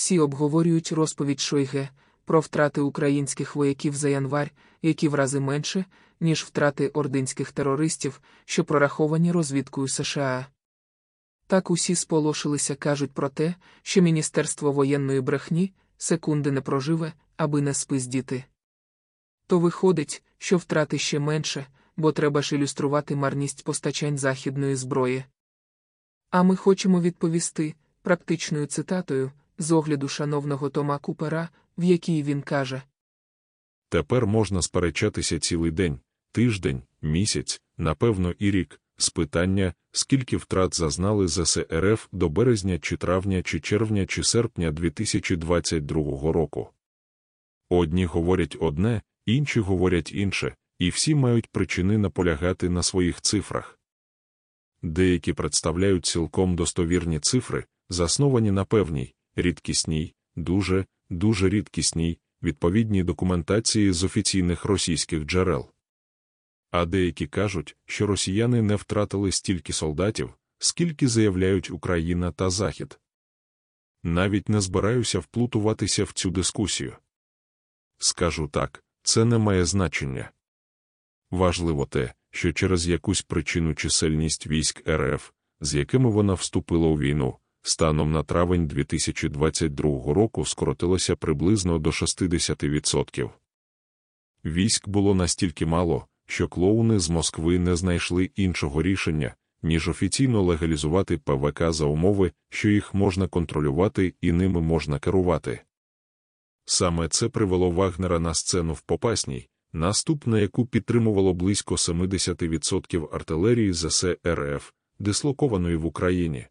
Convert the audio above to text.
Всі обговорюють розповідь Шойге про втрати українських вояків за январь, які в рази менше, ніж втрати ординських терористів, що прораховані розвідкою США. Так усі сполошилися кажуть про те, що Міністерство воєнної брехні секунди не проживе, аби не спиздіти. То виходить, що втрати ще менше, бо треба ж ілюструвати марність постачань західної зброї. А ми хочемо відповісти практичною цитатою з огляду шановного Тома Купера, в якій він каже: Тепер можна сперечатися цілий день, тиждень, місяць, напевно, і рік, з питання, скільки втрат зазнали ЗС РФ до березня чи травня чи червня чи серпня 2022 року. Одні говорять одне, інші говорять інше, і всі мають причини наполягати на своїх цифрах. Деякі представляють цілком достовірні цифри, засновані на певній, рідкісній, дуже, дуже рідкісній, відповідній документації з офіційних російських джерел. А деякі кажуть, що росіяни не втратили стільки солдатів, скільки заявляють Україна та Захід. Навіть не збираюся вплутуватися в цю дискусію. Скажу так, це не має значення. Важливо те, що через якусь причину чисельність військ РФ, з якими вона вступила у війну, станом на травень 2022 року скоротилося приблизно до 60%. Військ було настільки мало, що клоуни з Москви не знайшли іншого рішення, ніж офіційно легалізувати ПВК за умови, що їх можна контролювати і ними можна керувати. Саме це привело Вагнера на сцену в Попасній, наступ на яку підтримувало близько 70% артилерії ЗС РФ, дислокованої в Україні.